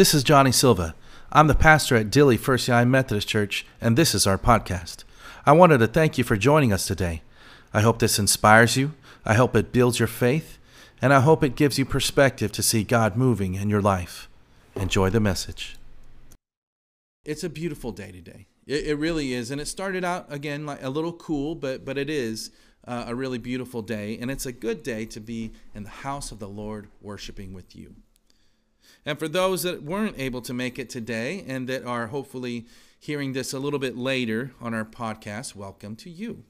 This is Johnny Silva. I'm the pastor at Dilley First United Methodist Church, and this is our podcast. I wanted to thank you for joining us today. I hope this inspires you, I hope it builds your faith, and I hope it gives you perspective to see God moving in your life. Enjoy the message. It's a beautiful day today. It, it really is, and it started out again like a little cool, but but it is uh, a really beautiful day, and it's a good day to be in the house of the Lord worshiping with you. And for those that weren't able to make it today and that are hopefully hearing this a little bit later on our podcast, welcome to you.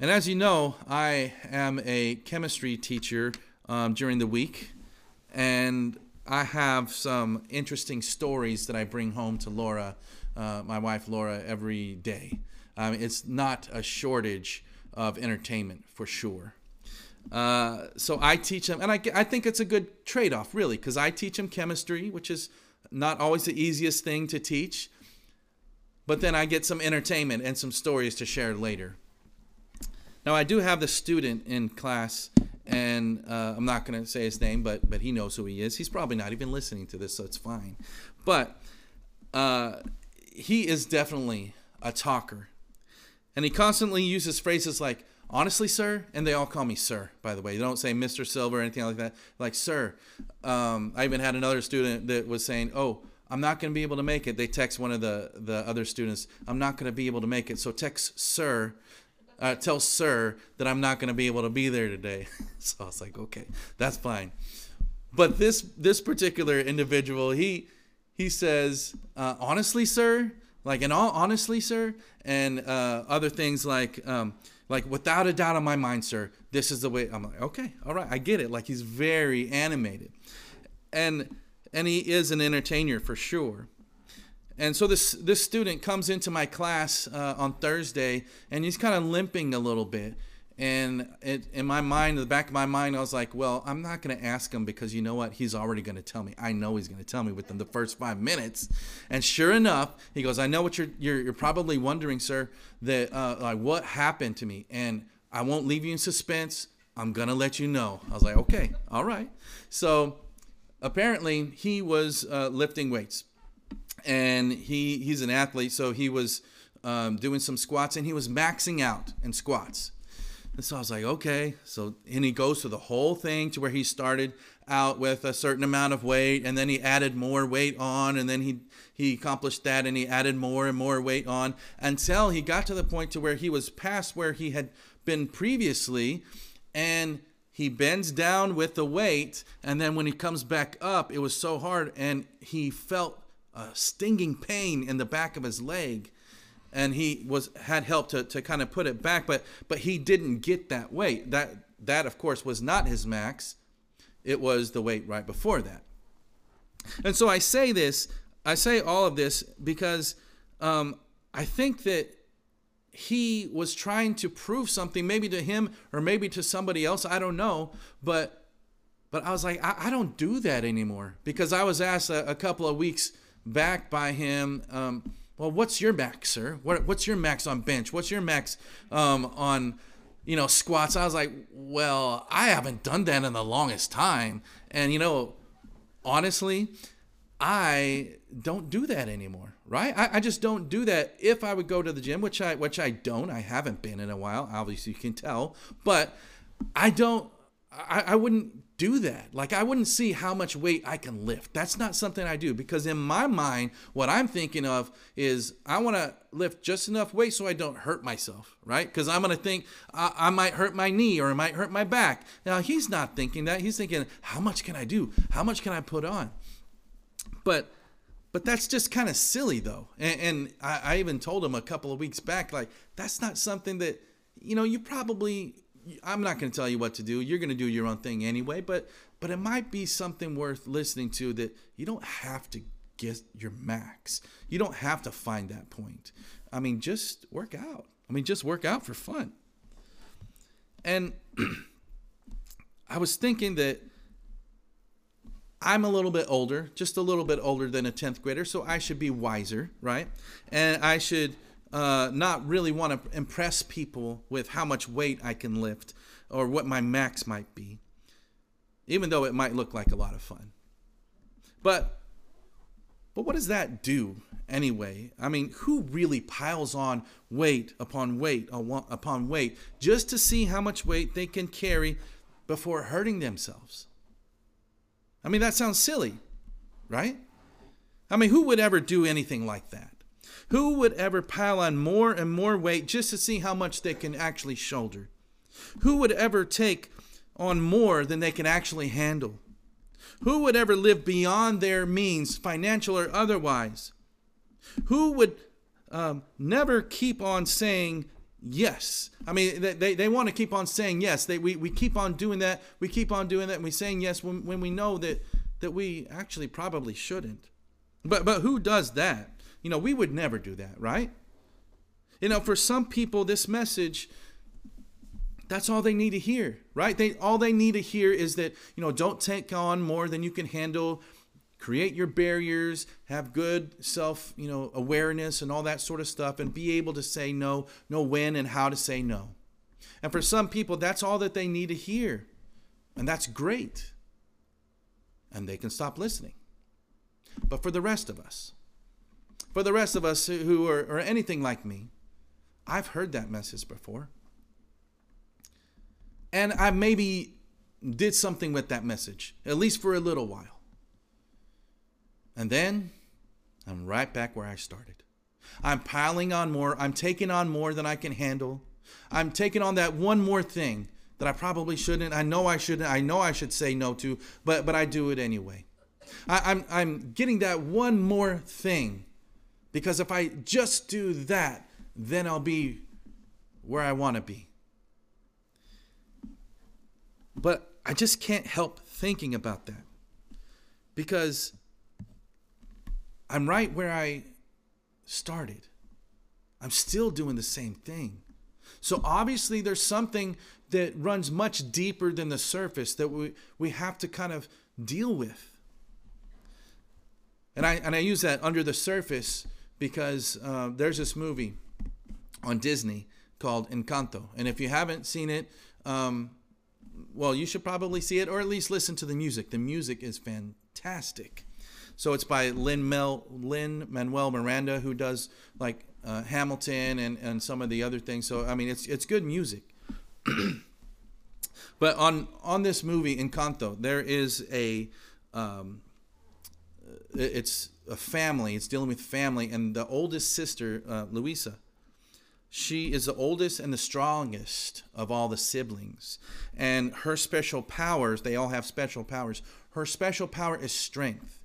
And as you know, I am a chemistry teacher um, during the week, and I have some interesting stories that I bring home to Laura, uh, my wife Laura, every day. Um, it's not a shortage of entertainment for sure. Uh, so I teach them, and I, I think it's a good trade off, really, because I teach them chemistry, which is not always the easiest thing to teach, but then I get some entertainment and some stories to share later. Now, I do have the student in class, and uh, I'm not going to say his name, but, but he knows who he is. He's probably not even listening to this, so it's fine. But uh, he is definitely a talker. And he constantly uses phrases like, honestly, sir, and they all call me sir, by the way. They don't say Mr. Silva or anything like that. Like, sir. Um, I even had another student that was saying, oh, I'm not going to be able to make it. They text one of the, the other students, I'm not going to be able to make it. So text sir, uh, tell sir that I'm not going to be able to be there today. so I was like, okay, that's fine. But this this particular individual, he he says, uh, honestly, sir, like in all honestly, sir, and uh, other things like. Um, like without a doubt in my mind, sir, this is the way. I'm like, okay, all right, I get it. Like he's very animated, and and he is an entertainer for sure. And so this this student comes into my class uh, on Thursday, and he's kind of limping a little bit. And it, in my mind, in the back of my mind, I was like, well, I'm not going to ask him because you know what? He's already going to tell me. I know he's going to tell me within the first five minutes. And sure enough, he goes, I know what you're, you're, you're probably wondering, sir, that uh, like what happened to me. And I won't leave you in suspense. I'm going to let you know. I was like, okay, all right. So apparently he was uh, lifting weights and he, he's an athlete. So he was um, doing some squats and he was maxing out in squats and so I was like, okay. So and he goes through the whole thing to where he started out with a certain amount of weight, and then he added more weight on, and then he he accomplished that, and he added more and more weight on until he got to the point to where he was past where he had been previously, and he bends down with the weight, and then when he comes back up, it was so hard, and he felt a stinging pain in the back of his leg and he was had help to, to kind of put it back but but he didn't get that weight. That that of course was not his max. It was the weight right before that. And so i say this i say all of this because um, i think that he was trying to prove something maybe to him or maybe to somebody else i don't know but but i was like i, I don't do that anymore. Because i was asked a, a couple of weeks back by him um, well, what's your max, sir? What, what's your max on bench? What's your max um, on, you know, squats? I was like, well, I haven't done that in the longest time. And, you know, honestly, I don't do that anymore, right? I, I just don't do that. If I would go to the gym, which I which I don't, I haven't been in a while. Obviously, you can tell, but I don't. I, I wouldn't do that. Like I wouldn't see how much weight I can lift. That's not something I do because in my mind, what I'm thinking of is I want to lift just enough weight so I don't hurt myself, right? Because I'm going to think I, I, might hurt my knee or I might hurt my back. Now he's not thinking that. He's thinking, how much can I do? How much can I put on? But but that's just kind of silly though. And, and I, I even told him a couple of weeks back, like that's not something that you know you probably I'm not going to tell you what to do. You're going to do your own thing anyway, but but it might be something worth listening to that you don't have to get your max. You don't have to find that point. I mean, just work out. I mean, just work out for fun. And I was thinking that I'm a little bit older, just a little bit older than a 10th grader, so I should be wiser, right? And I should uh, not really want to impress people with how much weight I can lift or what my max might be, even though it might look like a lot of fun. But but what does that do anyway? I mean, who really piles on weight upon weight upon weight just to see how much weight they can carry before hurting themselves? I mean, that sounds silly, right? I mean, who would ever do anything like that? Who would ever pile on more and more weight just to see how much they can actually shoulder? Who would ever take on more than they can actually handle? Who would ever live beyond their means, financial or otherwise? Who would um, never keep on saying yes? I mean, they, they, want to keep on saying yes. They, we, we keep on doing that. We keep on doing that. And we're saying yes when, when we know that, that we actually probably shouldn't. But, but who does that? You know, we would never do that, right? You know, for some people, this message that's all they need to hear, right? They all they need to hear is that, you know, don't take on more than you can handle. Create your barriers, have good self, you know, awareness and all that sort of stuff and be able to say no, know when and how to say no. And for some people, that's all that they need to hear. And that's great. And they can stop listening. But for the rest of us, for the rest of us who are, anything like me, I've heard that message before and I maybe did something with that message, at least for a little while. And then I'm right back where I started. I'm piling on more. I'm taking on more than I can handle. I'm taking on that one more thing that I probably shouldn't. I know I shouldn't. I know I should say no to, but but I do it anyway. I, I'm I'm getting that one more thing because if I just do that, then I'll be where I want to be. But I just can't help thinking about that because I'm right where I started. I'm still doing the same thing. So obviously, there's something that runs much deeper than the surface that we, we have to kind of deal with. And I, and I use that under the surface because uh, there's this movie on Disney called Encanto. And if you haven't seen it, um, well, you should probably see it or at least listen to the music. The music is fantastic. So it's by Lin Mel Lin Manuel Miranda, who does like uh, Hamilton and, and some of the other things. So I mean, it's it's good music. but on on this movie Encanto, there is a um, it's a family. It's dealing with family, and the oldest sister, uh, Luisa, she is the oldest and the strongest of all the siblings. And her special powers, they all have special powers. Her special power is strength.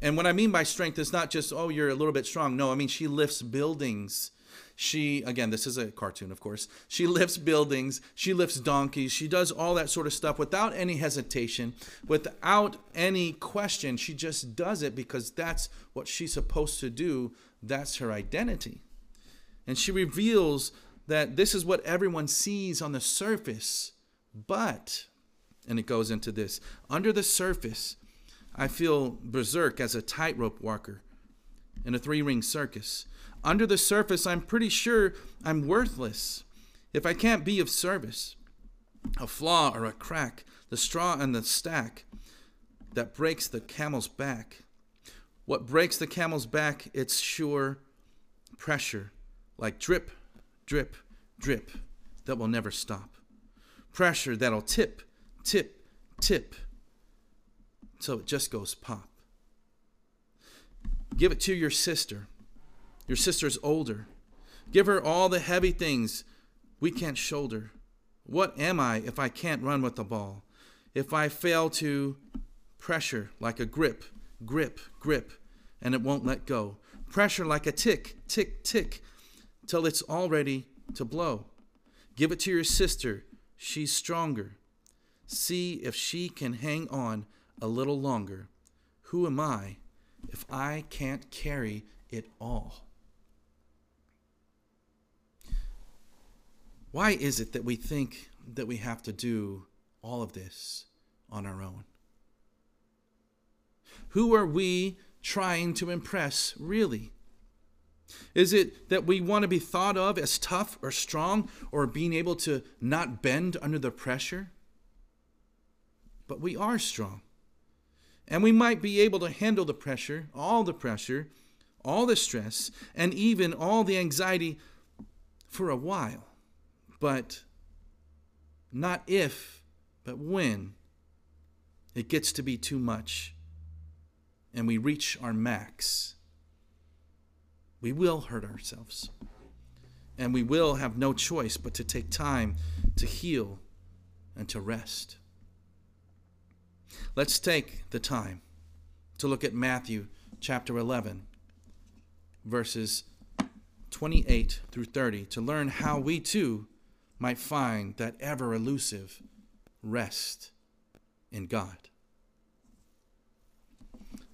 And what I mean by strength is not just, oh, you're a little bit strong. No, I mean, she lifts buildings. She, again, this is a cartoon, of course. She lifts buildings. She lifts donkeys. She does all that sort of stuff without any hesitation, without any question. She just does it because that's what she's supposed to do. That's her identity. And she reveals that this is what everyone sees on the surface. But, and it goes into this under the surface, I feel berserk as a tightrope walker in a three ring circus. Under the surface, I'm pretty sure I'm worthless if I can't be of service. A flaw or a crack, the straw and the stack that breaks the camel's back. What breaks the camel's back, it's sure pressure like drip, drip, drip that will never stop. Pressure that'll tip, tip, tip until it just goes pop. Give it to your sister. Your sister's older. Give her all the heavy things we can't shoulder. What am I if I can't run with the ball? If I fail to pressure like a grip, grip, grip, and it won't let go. Pressure like a tick, tick, tick, till it's all ready to blow. Give it to your sister. She's stronger. See if she can hang on a little longer. Who am I if I can't carry it all? Why is it that we think that we have to do all of this on our own? Who are we trying to impress, really? Is it that we want to be thought of as tough or strong or being able to not bend under the pressure? But we are strong. And we might be able to handle the pressure, all the pressure, all the stress, and even all the anxiety for a while. But not if, but when it gets to be too much and we reach our max, we will hurt ourselves. And we will have no choice but to take time to heal and to rest. Let's take the time to look at Matthew chapter 11, verses 28 through 30, to learn how we too might find that ever elusive rest in God.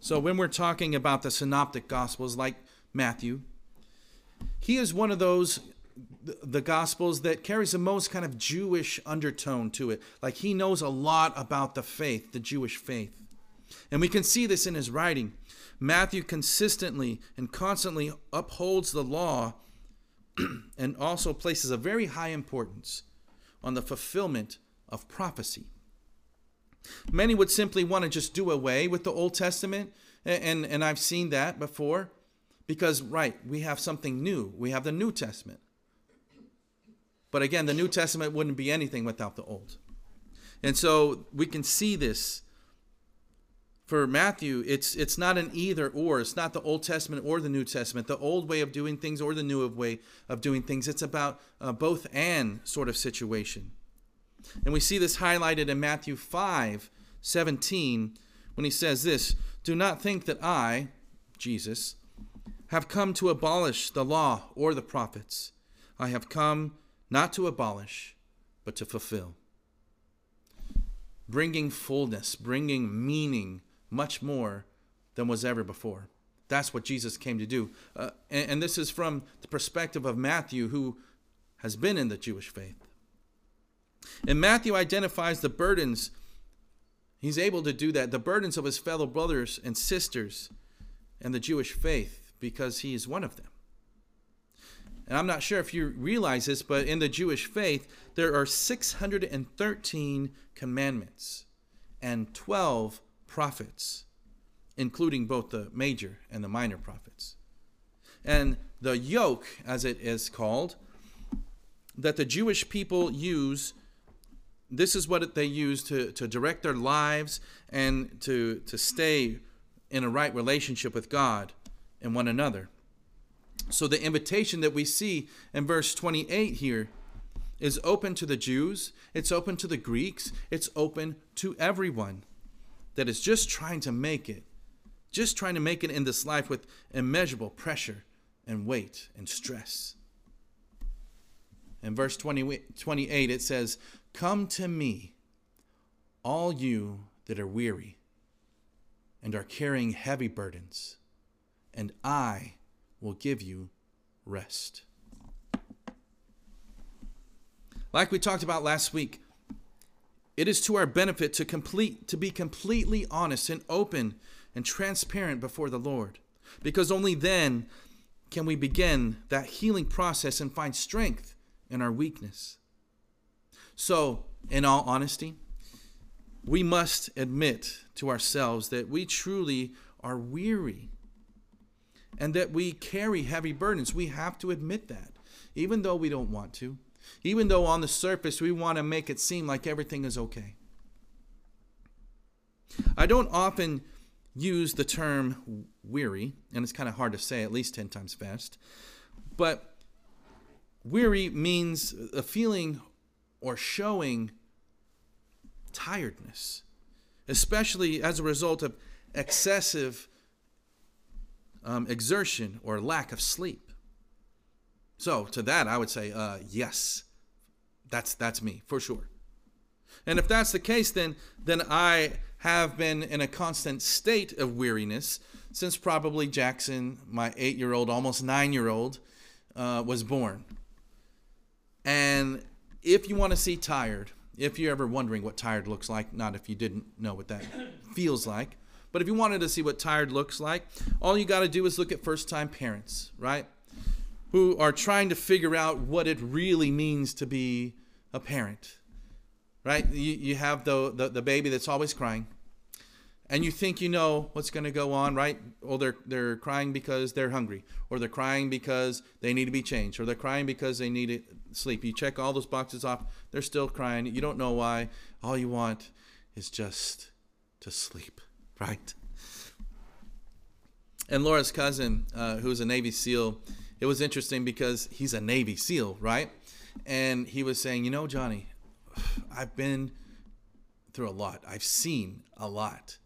So, when we're talking about the synoptic gospels like Matthew, he is one of those the gospels that carries the most kind of Jewish undertone to it. Like he knows a lot about the faith, the Jewish faith. And we can see this in his writing. Matthew consistently and constantly upholds the law and also places a very high importance on the fulfillment of prophecy. Many would simply want to just do away with the Old Testament, and, and, and I've seen that before, because, right, we have something new. We have the New Testament. But again, the New Testament wouldn't be anything without the Old. And so we can see this for Matthew, it's it's not an either or. It's not the Old Testament or the New Testament, the old way of doing things or the new way of doing things. It's about uh, both and sort of situation. And we see this highlighted in Matthew 5 17 when he says this Do not think that I, Jesus, have come to abolish the law or the prophets. I have come not to abolish, but to fulfill. Bringing fullness, bringing meaning much more than was ever before. That's what Jesus came to do. Uh, and, and this is from the perspective of Matthew, who has been in the Jewish faith. And Matthew identifies the burdens, he's able to do that, the burdens of his fellow brothers and sisters and the Jewish faith, because he is one of them. And I'm not sure if you realize this, but in the Jewish faith, there are 613 commandments and 12 prophets, including both the major and the minor prophets. And the yoke, as it is called, that the Jewish people use, this is what they use to, to direct their lives and to, to stay in a right relationship with God and one another. So the invitation that we see in verse 28 here is open to the Jews, it's open to the Greeks, it's open to everyone that is just trying to make it, just trying to make it in this life with immeasurable pressure and weight and stress. In verse 20, 28, it says, Come to me, all you that are weary and are carrying heavy burdens, and I will give you rest. Like we talked about last week, it is to our benefit to complete to be completely honest and open and transparent before the Lord. Because only then can we begin that healing process and find strength in our weakness. So, in all honesty, we must admit to ourselves that we truly are weary and that we carry heavy burdens. We have to admit that, even though we don't want to even though on the surface we want to make it seem like everything is okay. I don't often use the term weary, and it's kind of hard to say at least 10 times fast, but weary means a feeling or showing tiredness, especially as a result of excessive um, exertion or lack of sleep. So to that, I would say, uh, yes, that's that's me for sure. And if that's the case, then then I have been in a constant state of weariness since probably Jackson, my eight-year-old, almost nine-year-old, uh, was born. And if you want to see tired, if you're ever wondering what tired looks like, not if you didn't know what that feels like, but if you wanted to see what tired looks like, all you got to do is look at first-time parents, right? Who are trying to figure out what it really means to be a parent. Right? You, you have the, the, the baby that's always crying. and you think you know what's going to go on, right? Or they're they're crying because they're hungry, or they're crying because they need to be changed, or they're crying because they need to sleep. You check all those boxes off. They're still crying. You don't know why. All you want is just to sleep, right? And Laura's cousin, uh, who's a Navy SEAL, it was interesting because he's a Navy SEAL, right? And he was saying, you know, Johnny, I've been through a lot. I've seen a lot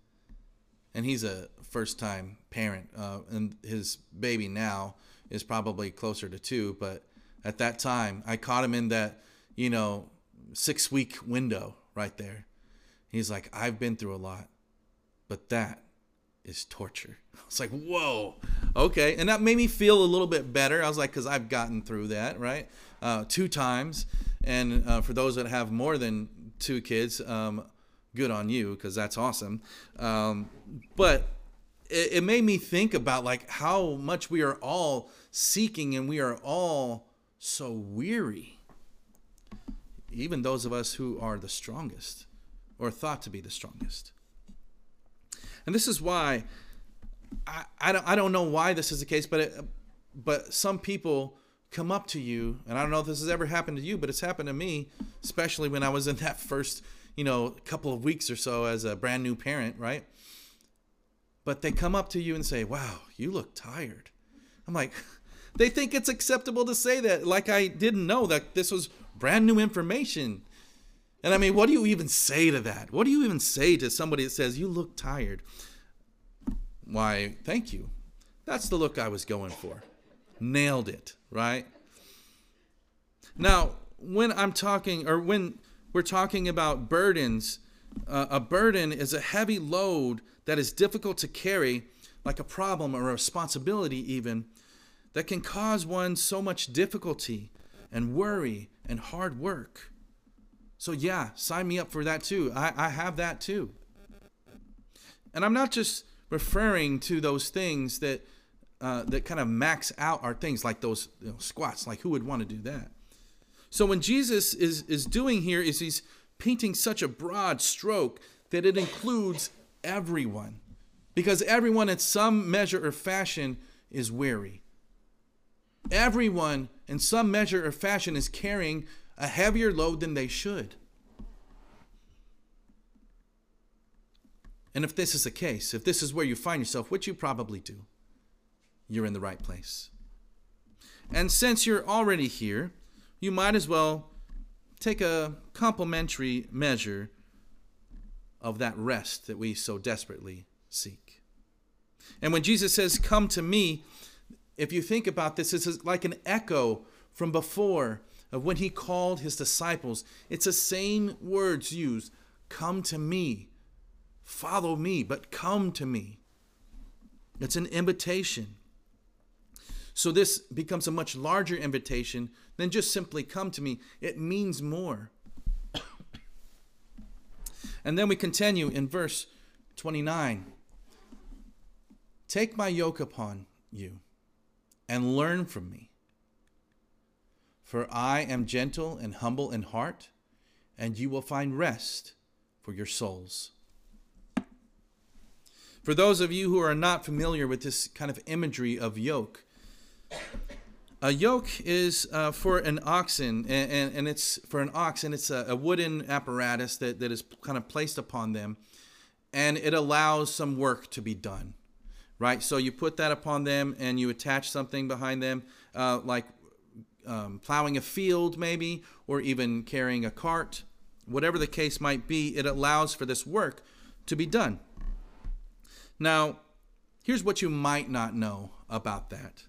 and he's a first time parent uh, and his baby now is probably closer to two but at that time i caught him in that you know six week window right there he's like i've been through a lot but that is torture i was like whoa okay and that made me feel a little bit better i was like because i've gotten through that right uh, two times and uh, for those that have more than two kids um, good on you because that's awesome. Um, but it, it made me think about like how much we are all seeking and we are all so weary. Even those of us who are the strongest or thought to be the strongest. And this is why I, I, don't, I don't know why this is the case, but it, but some people come up to you, and I don't know if this has ever happened to you, but it's happened to me, especially when I was in that first you know, couple of weeks or so as a brand new parent, right? But they come up to you and say, Wow, you look tired. I'm like, they think it's acceptable to say that, like I didn't know that this was brand new information. And I mean, what do you even say to that? What do you even say to somebody that says, You look tired? Why, thank you. That's the look I was going for. Nailed it, right? Now, when I'm talking, or when we're talking about burdens. Uh, a burden is a heavy load that is difficult to carry, like a problem or a responsibility, even, that can cause one so much difficulty and worry and hard work. So, yeah, sign me up for that too. I, I have that too. And I'm not just referring to those things that uh, that kind of max out our things like those you know, squats. Like who would want to do that? So when Jesus is, is doing here is he's painting such a broad stroke that it includes everyone. Because everyone in some measure or fashion is weary. Everyone in some measure or fashion is carrying a heavier load than they should. And if this is the case, if this is where you find yourself, which you probably do, you're in the right place. And since you're already here, you might as well take a complementary measure of that rest that we so desperately seek. And when Jesus says, Come to me, if you think about this, it's like an echo from before of when he called his disciples. It's the same words used Come to me, follow me, but come to me. It's an invitation. So this becomes a much larger invitation than just simply come to me. It means more. and then we continue in verse 29. Take my yoke upon you and learn from me. For I am gentle and humble in heart, and you will find rest for your souls. For those of you who are not familiar with this kind of imagery of yoke, a yoke is uh, for an oxen, and, and, and, it's for an ox, and it's a, a, wooden apparatus that, that is kind of placed upon them, and it allows some work to be done, right? So you put that upon them, and you attach something behind them, uh, like um, plowing a field, maybe, or even carrying a cart. Whatever the case might be, it allows for this work to be done. Now, here's what you might not know about that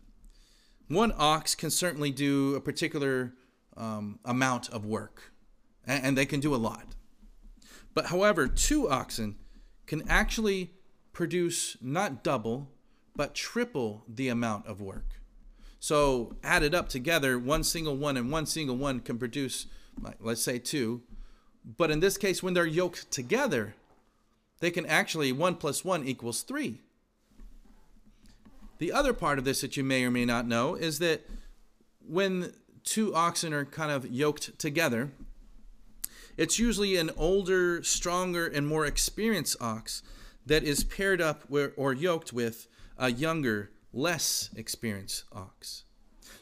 one ox can certainly do a particular um, amount of work, and, and they can do a lot. But however, two oxen can actually produce not double, but triple the amount of work. So added up together, one single one and one single one can produce, let's say two. But in this case, when they're yoked together, they can actually, one plus one equals three. The other part of this that you may or may not know is that when two oxen are kind of yoked together, it's usually an older, stronger, and more experienced ox that is paired up or yoked with a younger, less experienced ox.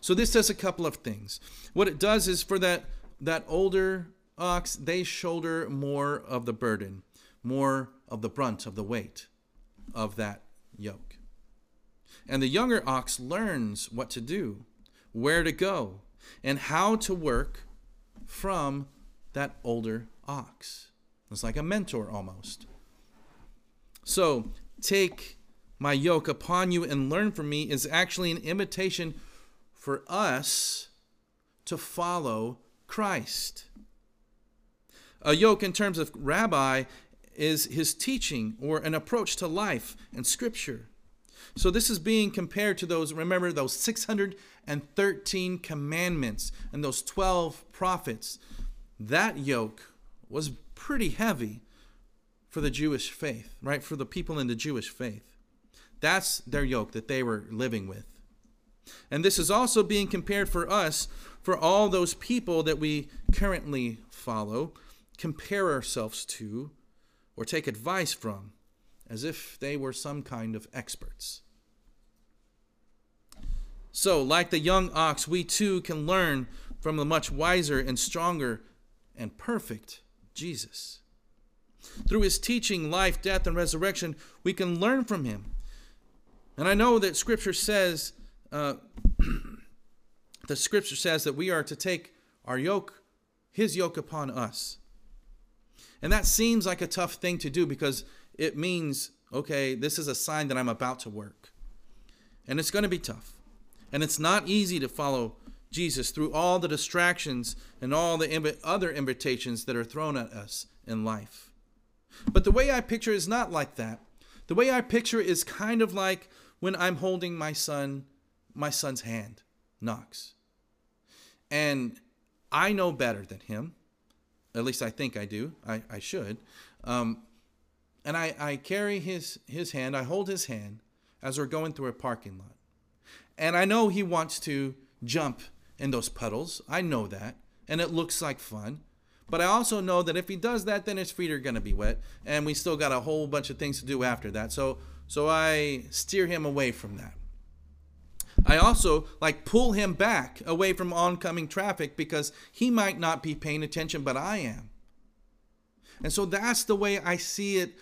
So this does a couple of things. What it does is for that that older ox, they shoulder more of the burden, more of the brunt of the weight of that yoke. And the younger ox learns what to do, where to go, and how to work from that older ox. It's like a mentor almost. So, take my yoke upon you and learn from me is actually an invitation for us to follow Christ. A yoke, in terms of rabbi, is his teaching or an approach to life and scripture. So this is being compared to those, remember, those 613 commandments and those 12 prophets. That yoke was pretty heavy for the Jewish faith, right? For the people in the Jewish faith. That's their yoke that they were living with. And this is also being compared for us, for all those people that we currently follow, compare ourselves to, or take advice from, as if they were some kind of experts. So, like the young ox, we too can learn from the much wiser and stronger and perfect Jesus. Through his teaching, life, death, and resurrection, we can learn from him. And I know that Scripture says, uh, the Scripture says that we are to take our yoke, his yoke upon us. And that seems like a tough thing to do because it means, okay, this is a sign that I'm about to work. And it's going to be tough. And it's not easy to follow Jesus through all the distractions and all the other invitations that are thrown at us in life. But the way I picture is not like that. The way I picture is kind of like when I'm holding my son, my son's hand, Knox. And I know better than him. At least I think I do. I, I should. Um, and I, I carry his, his hand, I hold his hand as we're going through a parking lot. And I know he wants to jump in those puddles. I know that. And it looks like fun. But I also know that if he does that, then his feet are going to be wet. And we still got a whole bunch of things to do after that. So, so I steer him away from that. I also like pull him back away from oncoming traffic because he might not be paying attention, but I am. And so that's the way I see it.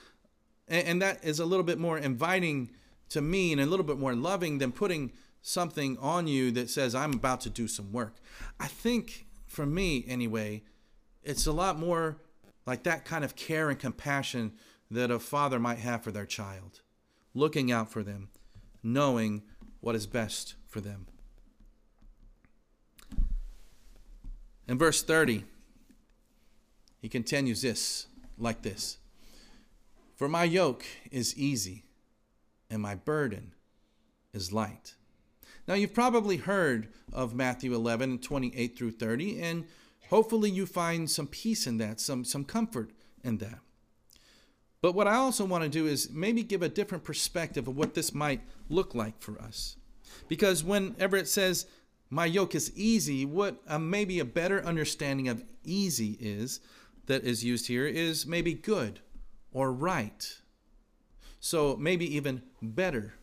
And that is a little bit more inviting to me and a little bit more loving than putting something on you that says, I'm about to do some work. I think, for me anyway, it's a lot more like that kind of care and compassion that a father might have for their child, looking out for them, knowing what is best for them. In verse 30, he continues this like this For my yoke is easy and my burden is light. Now, you've probably heard of Matthew 11, 28 through 30, and hopefully you find some peace in that, some, some comfort in that. But what I also want to do is maybe give a different perspective of what this might look like for us. Because whenever it says, my yoke is easy, what uh, maybe a better understanding of easy is, that is used here, is maybe good or right. So maybe even better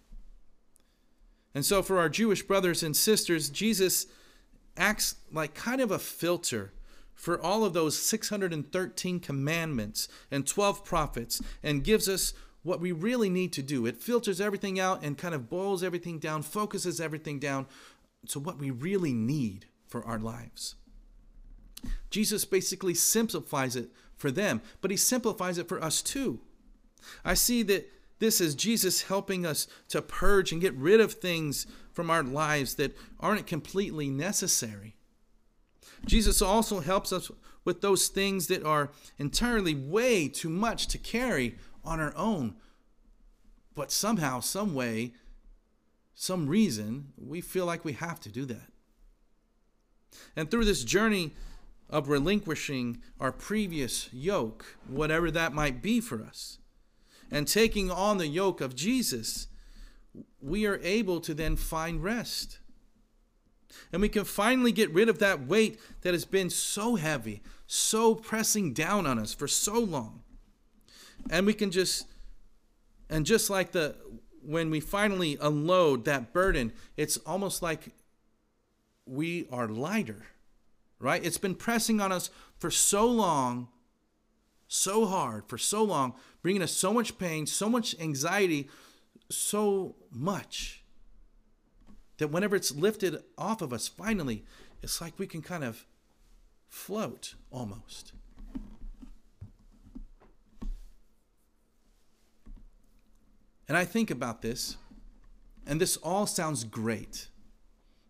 and so, for our Jewish brothers and sisters, Jesus acts like kind of a filter for all of those 613 commandments and 12 prophets and gives us what we really need to do. It filters everything out and kind of boils everything down, focuses everything down to what we really need for our lives. Jesus basically simplifies it for them, but he simplifies it for us too. I see that this is Jesus helping us to purge and get rid of things from our lives that aren't completely necessary. Jesus also helps us with those things that are entirely way too much to carry on our own. But somehow, some way, some reason, we feel like we have to do that. And through this journey of relinquishing our previous yoke, whatever that might be for us, and taking on the yoke of Jesus, we are able to then find rest. And we can finally get rid of that weight that has been so heavy, so pressing down on us for so long. And we can just And just like the when we finally unload that burden, it's almost like we are lighter, right? It's been pressing on us for so long, so hard, for so long, bringing us so much pain, so much anxiety, so much that whenever it's lifted off of us, finally, it's like we can kind of float almost. And I think about this, and this all sounds great.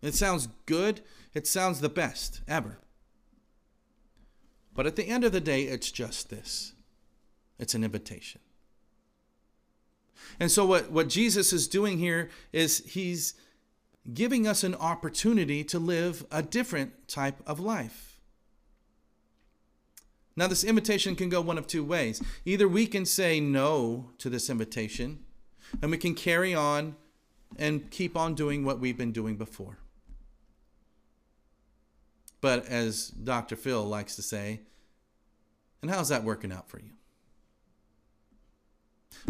It sounds good. It sounds the best ever. But at the end of the day, it's just this it's an invitation. And so, what, what Jesus is doing here is he's giving us an opportunity to live a different type of life. Now, this invitation can go one of two ways. Either we can say no to this invitation and we can carry on and keep on doing what we've been doing before. But as Dr. Phil likes to say, and how's that working out for you?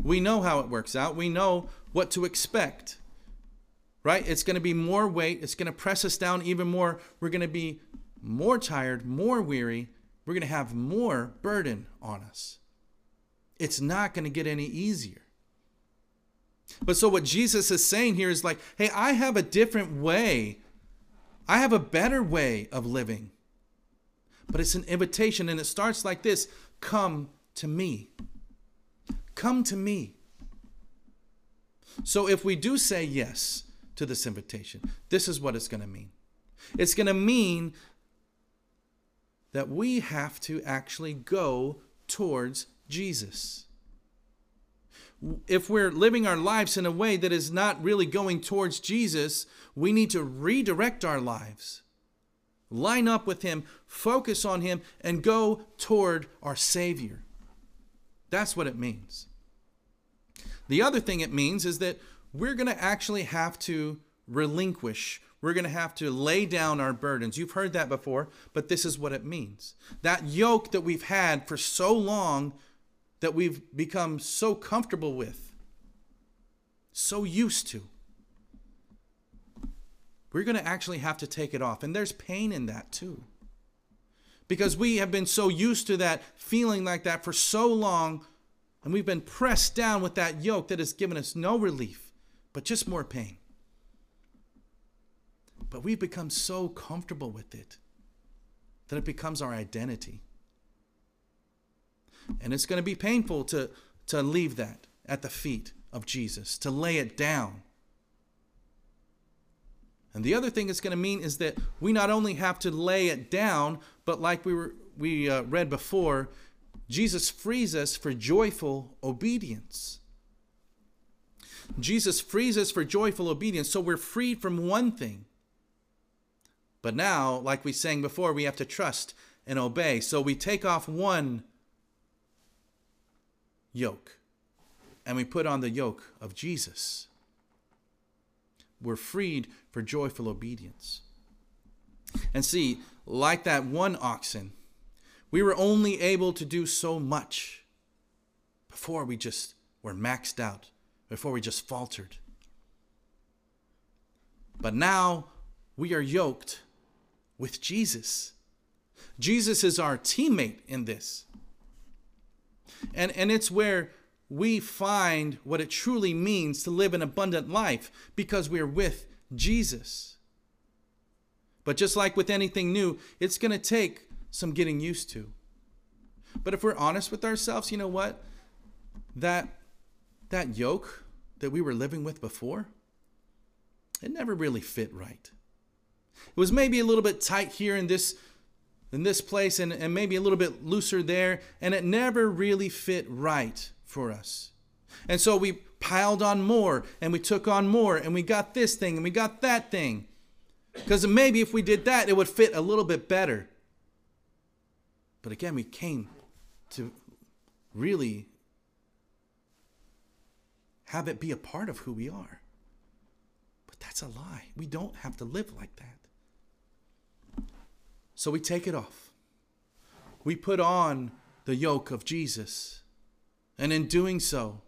We know how it works out. We know what to expect. Right? It's going to be more weight. It's going to press us down even more. We're going to be more tired, more weary. We're going to have more burden on us. It's not going to get any easier. But so what Jesus is saying here is like, hey, I have a different way. I have a better way of living. But it's an invitation, and it starts like this Come to me. Come to me. So if we do say yes to this invitation, this is what it's going to mean. It's going to mean that we have to actually go towards Jesus if we're living our lives in a way that is not really going towards Jesus, we need to redirect our lives. Line up with Him, focus on Him, and go toward our Savior. That's what it means. The other thing it means is that we're going to actually have to relinquish. We're going to have to lay down our burdens. You've heard that before, but this is what it means. That yoke that we've had for so long that we've become so comfortable with, so used to. We're going to actually have to take it off. And there's pain in that too. Because we have been so used to that feeling like that for so long, and we've been pressed down with that yoke that has given us no relief, but just more pain. But we've become so comfortable with it that it becomes our identity. And it's going to be painful to, to leave that at the feet of Jesus, to lay it down. And the other thing it's going to mean is that we not only have to lay it down, but like we were we uh, read before, Jesus frees us for joyful obedience. Jesus frees us for joyful obedience, so we're freed from one thing. But now, like we sang before, we have to trust and obey. So we take off one yoke and we put on the yoke of Jesus. We're freed for joyful obedience. And see, like that one oxen, we were only able to do so much before we just were maxed out, before we just faltered. But now we are yoked with Jesus. Jesus is our teammate in this. And, and it's where we find what it truly means to live an abundant life because we are with Jesus. But just like with anything new, it's going to take some getting used to. But if we're honest with ourselves, you know what? That that yoke that we were living with before, it never really fit right. It was maybe a little bit tight here in this in this place and, and maybe a little bit looser there, and it never really fit right for us. And so we piled on more and we took on more and we got this thing and we got that thing. Because maybe if we did that, it would fit a little bit better. But again, we came to really have it be a part of who we are. But that's a lie. We don't have to live like that. So we take it off. We put on the yoke of Jesus. And in doing so,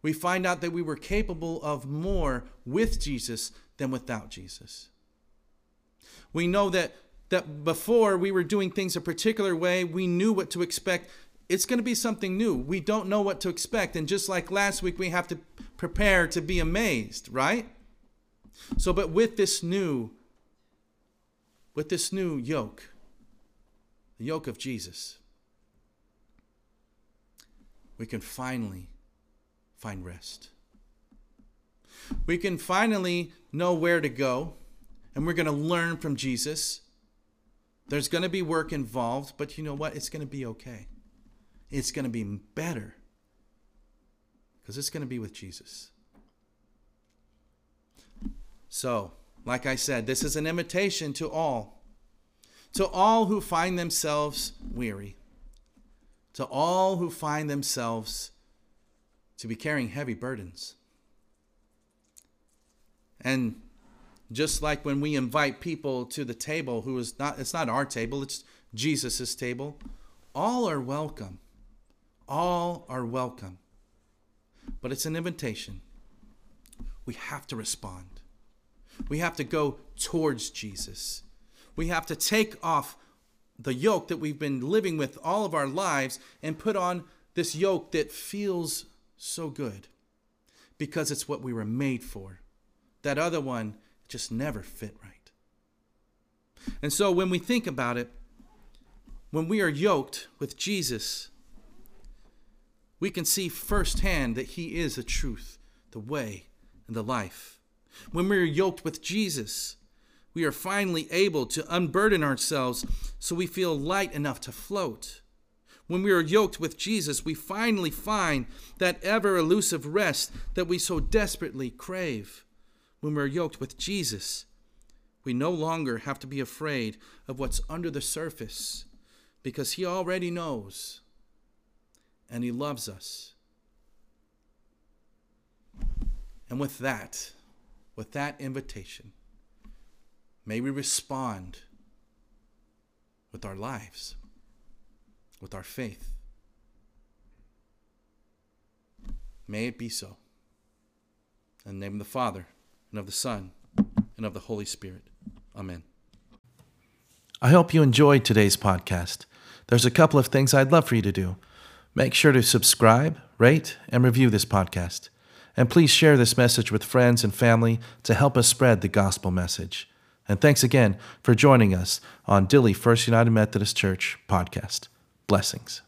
we find out that we were capable of more with Jesus than without Jesus. We know that that before we were doing things a particular way, we knew what to expect. It's going to be something new. We don't know what to expect. And just like last week, we have to prepare to be amazed, right? So, but with this new, with this new yoke, the yoke of Jesus, we can finally find rest. We can finally know where to go, and we're going to learn from Jesus. There's going to be work involved, but you know what? It's going to be okay. It's going to be better because it's going to be with Jesus. So, like I said, this is an invitation to all, to all who find themselves weary, to all who find themselves to be carrying heavy burdens. And just like when we invite people to the table who is not it's not our table, it's Jesus' table, all are welcome. All are welcome. But it's an invitation. We have to respond. We have to go towards Jesus. We have to take off the yoke that we've been living with all of our lives and put on this yoke that feels so good because it's what we were made for. That other one just never fit right. And so when we think about it, when we are yoked with Jesus, we can see firsthand that He is the truth, the way, and the life. When we are yoked with Jesus, we are finally able to unburden ourselves so we feel light enough to float. When we are yoked with Jesus, we finally find that ever elusive rest that we so desperately crave. When we're yoked with Jesus, we no longer have to be afraid of what's under the surface because He already knows and He loves us. And with that, with that invitation, may we respond with our lives with our faith. May it be so. In the name of the Father, and of the Son, and of the Holy Spirit. Amen. I hope you enjoyed today's podcast. There's a couple of things I'd love for you to do. Make sure to subscribe, rate, and review this podcast. And please share this message with friends and family to help us spread the gospel message. And thanks again for joining us on Dilley First United Methodist Church podcast. Blessings.